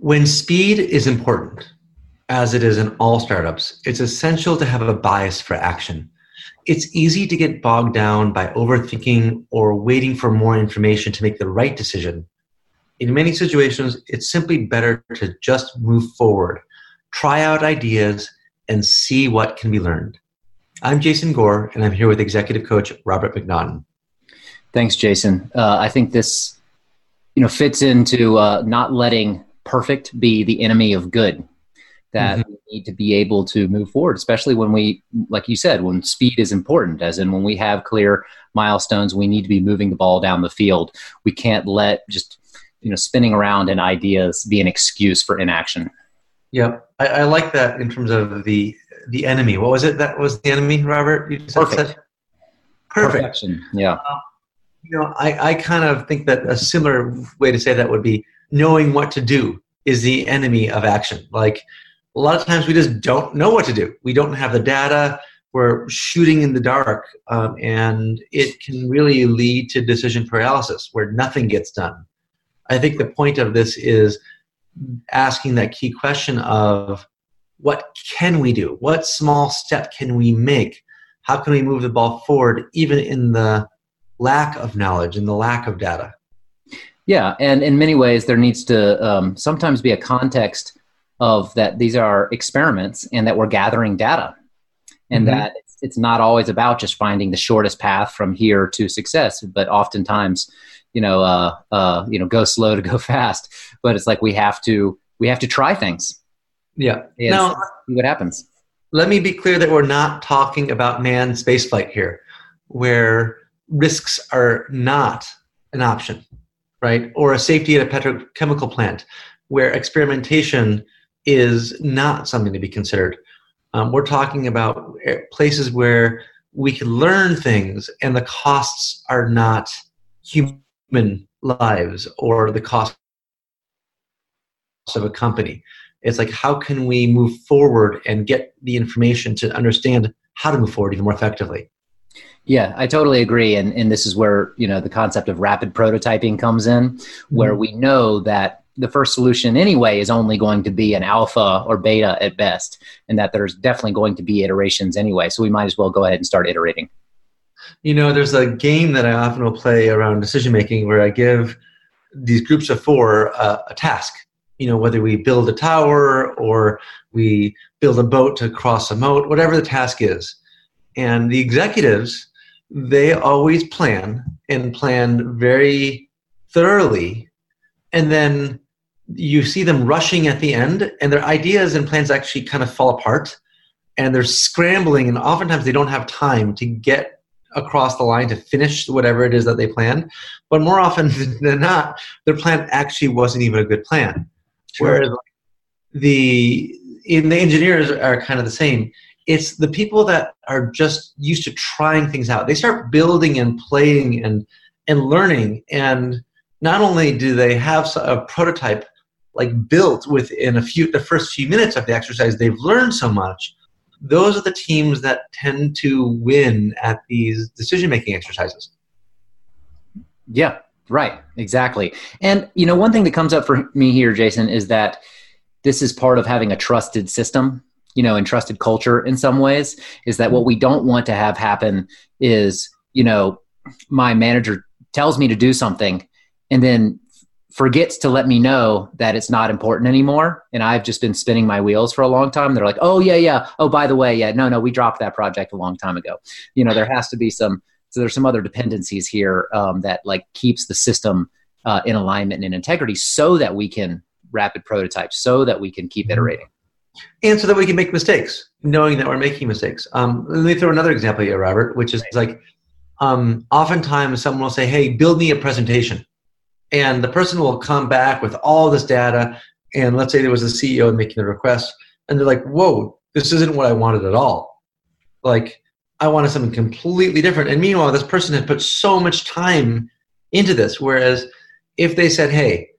When speed is important, as it is in all startups, it's essential to have a bias for action. It's easy to get bogged down by overthinking or waiting for more information to make the right decision. In many situations, it's simply better to just move forward, try out ideas, and see what can be learned. I'm Jason Gore, and I'm here with executive coach Robert McNaughton. Thanks, Jason. Uh, I think this, you know, fits into uh, not letting perfect be the enemy of good. That mm-hmm. we need to be able to move forward, especially when we, like you said, when speed is important, as in when we have clear milestones, we need to be moving the ball down the field. We can't let just, you know, spinning around in ideas be an excuse for inaction. Yeah, I, I like that in terms of the the enemy. What was it that was the enemy, Robert? You just Perfect. Said? Perfect. Perfection. Yeah. Uh, you know, I, I kind of think that a similar way to say that would be knowing what to do is the enemy of action. Like a lot of times we just don't know what to do. We don't have the data. We're shooting in the dark, um, and it can really lead to decision paralysis where nothing gets done. I think the point of this is asking that key question of what can we do? What small step can we make? How can we move the ball forward, even in the lack of knowledge and the lack of data? Yeah, and in many ways, there needs to um, sometimes be a context of that these are experiments and that we're gathering data, and mm-hmm. that it's, it's not always about just finding the shortest path from here to success, but oftentimes, you know, uh, uh, you know, go slow to go fast. But it's like we have to we have to try things. Yeah. now, see what happens. Let me be clear that we're not talking about manned spaceflight here, where risks are not an option right? Or a safety at a petrochemical plant where experimentation is not something to be considered. Um, we're talking about eh, places where we can learn things and the costs are not human lives or the cost of a company. It's like, how can we move forward and get the information to understand how to move forward even more effectively? Yeah, I totally agree. And, and this is where, you know, the concept of rapid prototyping comes in, where mm-hmm. we know that the first solution anyway is only going to be an alpha or beta at best, and that there's definitely going to be iterations anyway. So we might as well go ahead and start iterating. You know, there's a game that I often will play around decision making where I give these groups of four uh, a task. You know, whether we build a tower or we build a boat to cross a moat, whatever the task is. And the executives they always plan and plan very thoroughly. And then you see them rushing at the end and their ideas and plans actually kind of fall apart. And they're scrambling and oftentimes they don't have time to get across the line to finish whatever it is that they planned. But more often than not their plan actually wasn't even a good plan. Sure. whereas the in the engineers are kind of the same it's the people that are just used to trying things out. They start building and playing and and learning, and not only do they have a prototype like built within a few the first few minutes of the exercise, they've learned so much. Those are the teams that tend to win at these decision making exercises. Yeah, right, exactly. And you know, one thing that comes up for me here, Jason, is that this is part of having a trusted system you know, entrusted culture in some ways is that what we don't want to have happen is, you know, my manager tells me to do something and then forgets to let me know that it's not important anymore. And i've just been spinning my wheels for a long time. They're like oh yeah yeah. Oh by the way yeah no no we dropped that project a long time ago. You know there has to be some so there's some other dependencies here um, that like keeps the system uh, in alignment and in integrity so that we can rapid prototype so that we can keep mm-hmm. iterating and so that we can make mistakes, knowing that we're making mistakes. Um, let me throw another example here, Robert, which is like um, oftentimes someone will say, "Hey, build me a presentation," and the person will come back with all this data, and let's say there was a CEO making the request, and they're like, "Whoa, this isn't what I wanted at all." Like, I wanted something completely different. And meanwhile, this person had put so much time into this. Whereas, if they said, "Hey,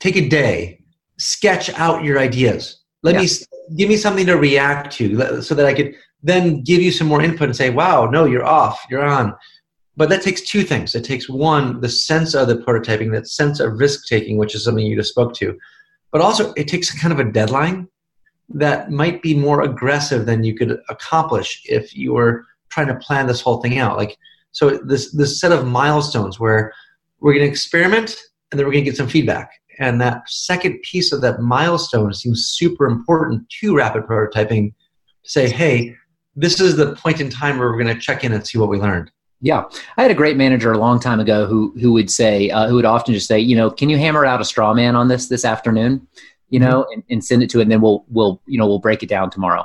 take a day, sketch out your ideas," let yeah. me give me something to react to so that I could then give you some more input and say, wow, no, you're off, you're on. But that takes two things. It takes one, the sense of the prototyping, that sense of risk taking, which is something you just spoke to. but also it takes kind of a deadline that might be more aggressive than you could accomplish if you were trying to plan this whole thing out. Like, so this this set of milestones where we're going to experiment and then we're going to get some feedback. And that second piece of that milestone seems super important to rapid prototyping to say, hey, this is the point in time where we're going to check in and see what we learned. Yeah, I had a great manager a long time ago who who would say uh, who would often just say, you know, can you hammer out a straw man on this this afternoon, you know, mm-hmm. and, and send it to it, and then we'll we'll you know we'll break it down tomorrow.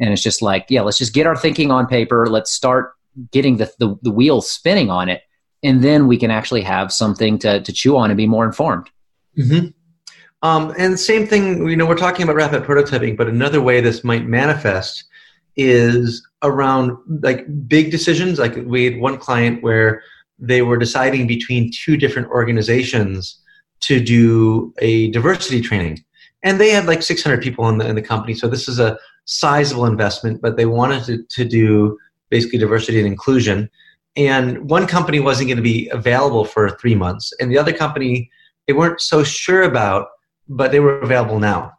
And it's just like, yeah, let's just get our thinking on paper. Let's start getting the the, the wheels spinning on it, and then we can actually have something to to chew on and be more informed. Mm-hmm. Um, and same thing, you know, we're talking about rapid prototyping, but another way this might manifest is around like big decisions. Like we had one client where they were deciding between two different organizations to do a diversity training. And they had like 600 people in the, in the company. So this is a sizable investment, but they wanted to, to do basically diversity and inclusion. And one company wasn't going to be available for three months. And the other company, they weren't so sure about, but they were available now.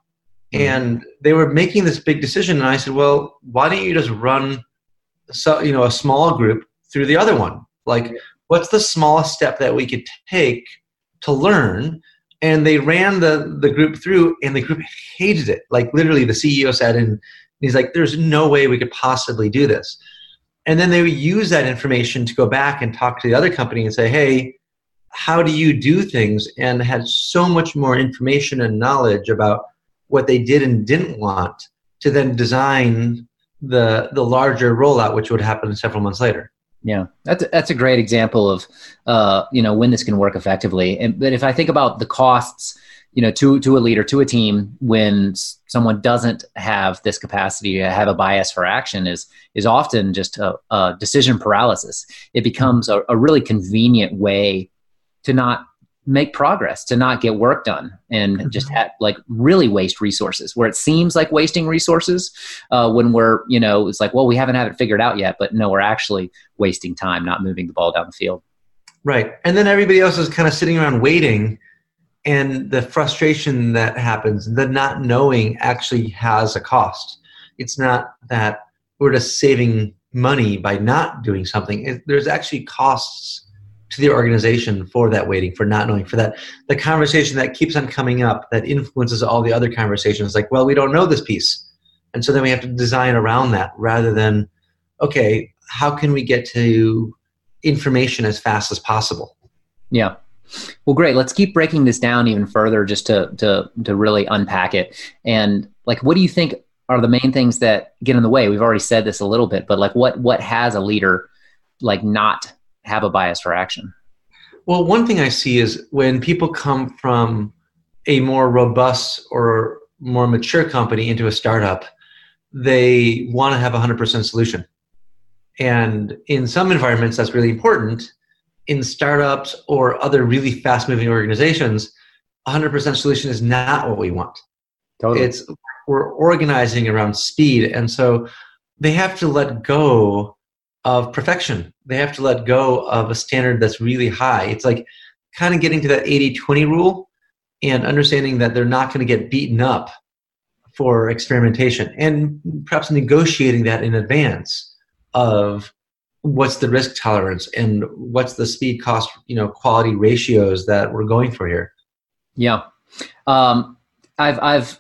Mm-hmm. and they were making this big decision and i said well why don't you just run so you know a small group through the other one like what's the smallest step that we could take to learn and they ran the the group through and the group hated it like literally the ceo said and he's like there's no way we could possibly do this and then they would use that information to go back and talk to the other company and say hey how do you do things and had so much more information and knowledge about what they did and didn't want to then design the the larger rollout, which would happen several months later. Yeah, that's that's a great example of uh, you know when this can work effectively. And but if I think about the costs, you know, to to a leader, to a team, when someone doesn't have this capacity to have a bias for action, is is often just a, a decision paralysis. It becomes a, a really convenient way to not make progress to not get work done and mm-hmm. just have, like really waste resources. Where it seems like wasting resources uh, when we're you know it's like well we haven't had it figured out yet but no we're actually wasting time not moving the ball down the field. Right. And then everybody else is kind of sitting around waiting and the frustration that happens the not knowing actually has a cost. It's not that we're just saving money by not doing something. It, there's actually costs to the organization for that waiting, for not knowing, for that the conversation that keeps on coming up that influences all the other conversations. Like, well, we don't know this piece, and so then we have to design around that rather than, okay, how can we get to information as fast as possible? Yeah. Well, great. Let's keep breaking this down even further, just to to to really unpack it. And like, what do you think are the main things that get in the way? We've already said this a little bit, but like, what what has a leader like not have a bias for action? Well, one thing I see is when people come from a more robust or more mature company into a startup, they want to have a 100% solution. And in some environments, that's really important. In startups or other really fast moving organizations, 100% solution is not what we want. Totally. It's we're organizing around speed. And so they have to let go of perfection. They have to let go of a standard that's really high. It's like kind of getting to that 80 20 rule and understanding that they're not going to get beaten up for experimentation and perhaps negotiating that in advance of what's the risk tolerance and what's the speed cost you know quality ratios that we're going for here yeah um, i've i've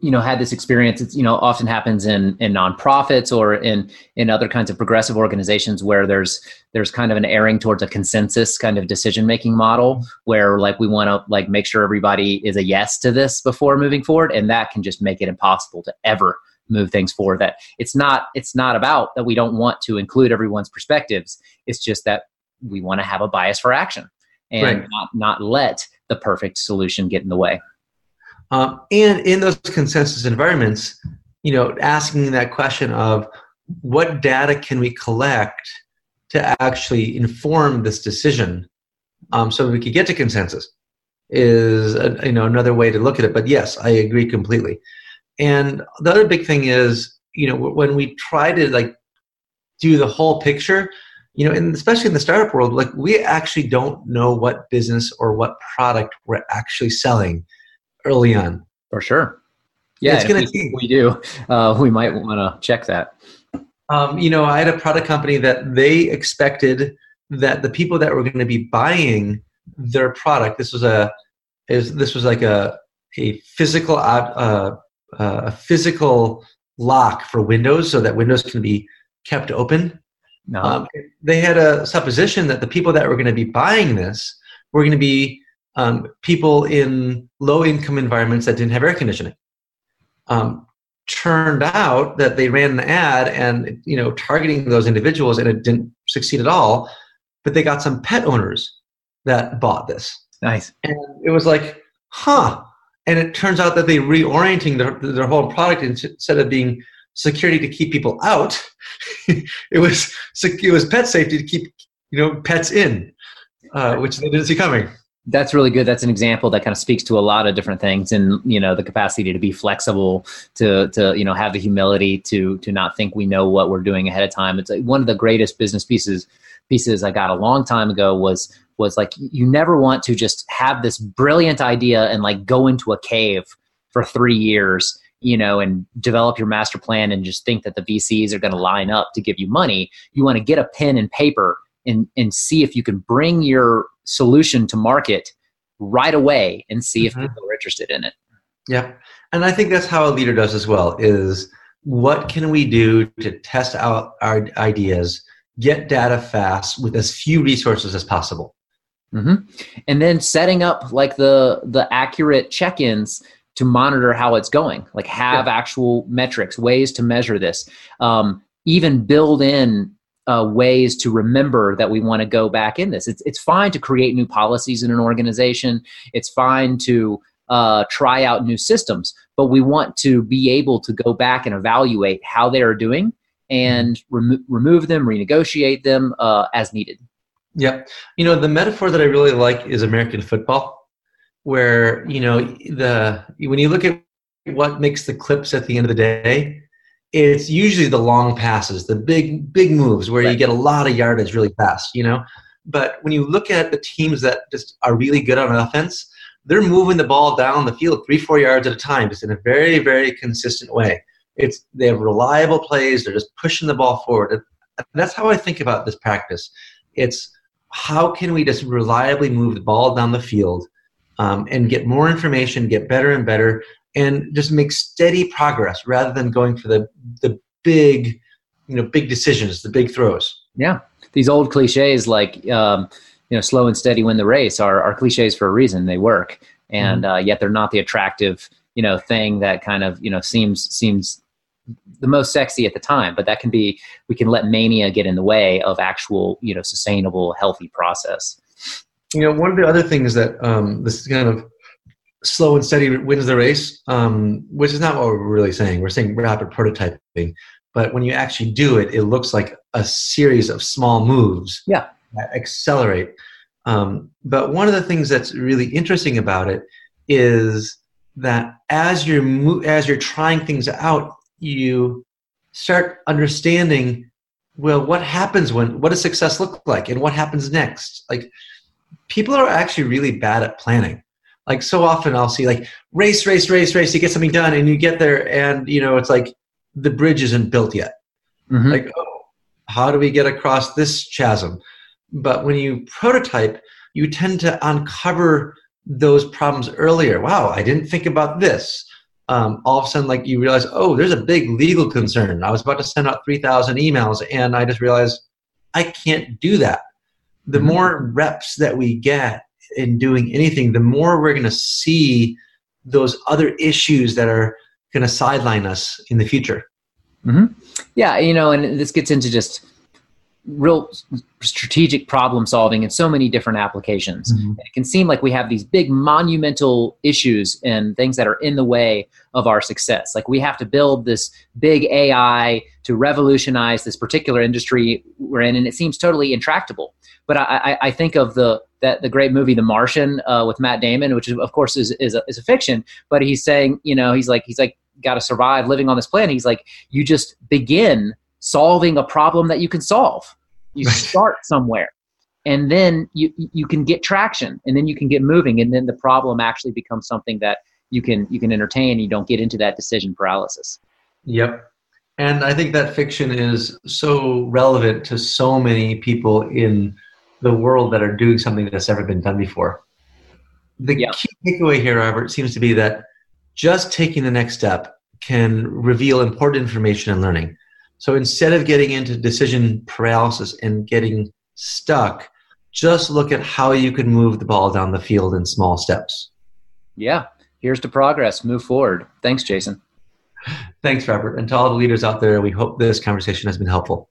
you know had this experience it's you know often happens in in nonprofits or in in other kinds of progressive organizations where there's there's kind of an erring towards a consensus kind of decision making model where like we want to like make sure everybody is a yes to this before moving forward and that can just make it impossible to ever move things forward. That it's not it's not about that we don't want to include everyone's perspectives. It's just that we want to have a bias for action and right. not not let the perfect solution get in the way um, and in those consensus environments, you know, asking that question of what data can we collect to actually inform this decision um, so we could get to consensus is a, you know another way to look at it. But yes i agree completely. And the other big thing is you know when we try to like do the whole picture you know and especially in the startup world like we actually don't know what business or what product we're actually selling early on. For sure. Yeah, it's gonna we, we do. Uh, we might want to check that. Um, you know, I had a product company that they expected that the people that were going to be buying their product. This was a is this was like a a physical uh, uh, a physical lock for Windows, so that Windows can be kept open. No. Um, they had a supposition that the people that were going to be buying this were going to be um, people in low income environments that didn't have air conditioning. Um, turned out that they ran an ad and you know targeting those individuals and it didn't succeed at all but they got some pet owners that bought this. Nice. And it was like huh. And it turns out that they reorienting their, their whole product instead of being security to keep people out it was it was pet safety to keep you know pets in uh, which they didn't see coming that's really good. That's an example that kind of speaks to a lot of different things and you know the capacity to be flexible to to you know have the humility to to not think we know what we're doing ahead of time. It's like one of the greatest business pieces pieces i got a long time ago was was like you never want to just have this brilliant idea and like go into a cave for three years you know and develop your master plan and just think that the vcs are going to line up to give you money. You want to get a pen and paper and and see if you can bring your solution to market right away and see mm-hmm. if people are interested in it. Yeah. And I think that's how a leader does as well is what can we do to test out our ideas, get data fast with as few resources as possible. Mm-hmm. And then setting up like the the accurate check-ins to monitor how it's going, like have yeah. actual metrics, ways to measure this. Um, even build in uh, ways to remember that we want to go back in this. It's, it's fine to create new policies in an organization. It's fine to uh, try out new systems, but we want to be able to go back and evaluate how they are doing and remo- remove them, renegotiate them uh, as needed. Yeah. You know, the metaphor that I really like is American football, where, you know, the when you look at what makes the clips at the end of the day, it's usually the long passes, the big big moves where right. you get a lot of yardage really fast, you know. But when you look at the teams that just are really good on offense, they're moving the ball down the field three, four yards at a time, just in a very, very consistent way. It's they have reliable plays. They're just pushing the ball forward. And that's how I think about this practice. It's how can we just reliably move the ball down the field um, and get more information, get better and better, and just make steady progress rather than going for the the big you know big decisions the big throws. Yeah. These old cliches like um, you know slow and steady win the race are, are cliches for a reason. They work. And mm-hmm. uh, yet they're not the attractive you know thing that kind of you know seems seems the most sexy at the time. But that can be we can let mania get in the way of actual you know sustainable healthy process. You know one of the other things that um, this is kind of slow and steady wins the race, um, which is not what we're really saying. We're saying rapid prototyping. But when you actually do it, it looks like a series of small moves yeah. that accelerate. Um, but one of the things that's really interesting about it is that as you're mo- as you're trying things out, you start understanding well what happens when what does success look like and what happens next like people are actually really bad at planning like so often I'll see like race, race, race, race. You get something done, and you get there, and you know it's like the bridge isn't built yet. Mm-hmm. Like, oh, how do we get across this chasm? But when you prototype, you tend to uncover those problems earlier. Wow, I didn't think about this. Um, all of a sudden, like you realize, oh, there's a big legal concern. I was about to send out 3,000 emails, and I just realized I can't do that. The mm-hmm. more reps that we get in doing anything, the more we're going to see those other issues that are going to sideline us in the future. Mm-hmm. Yeah, you know, and this gets into just real strategic problem solving in so many different applications. Mm-hmm. It can seem like we have these big monumental issues and things that are in the way of our success. Like we have to build this big AI to revolutionize this particular industry we're in, and it seems totally intractable. But I, I think of the that the great movie The Martian uh, with Matt Damon, which is, of course is is a, is a fiction, but he's saying you know he's like he's like got to survive living on this planet. He's like you just begin solving a problem that you can solve. You start somewhere, and then you you can get traction, and then you can get moving, and then the problem actually becomes something that you can you can entertain you don't get into that decision paralysis yep and i think that fiction is so relevant to so many people in the world that are doing something that's never been done before the yeah. key takeaway here robert seems to be that just taking the next step can reveal important information and learning so instead of getting into decision paralysis and getting stuck just look at how you can move the ball down the field in small steps yeah here's to progress. Move forward. Thanks, Jason. Thanks, Robert. And to all the leaders out there, we hope this conversation has been helpful.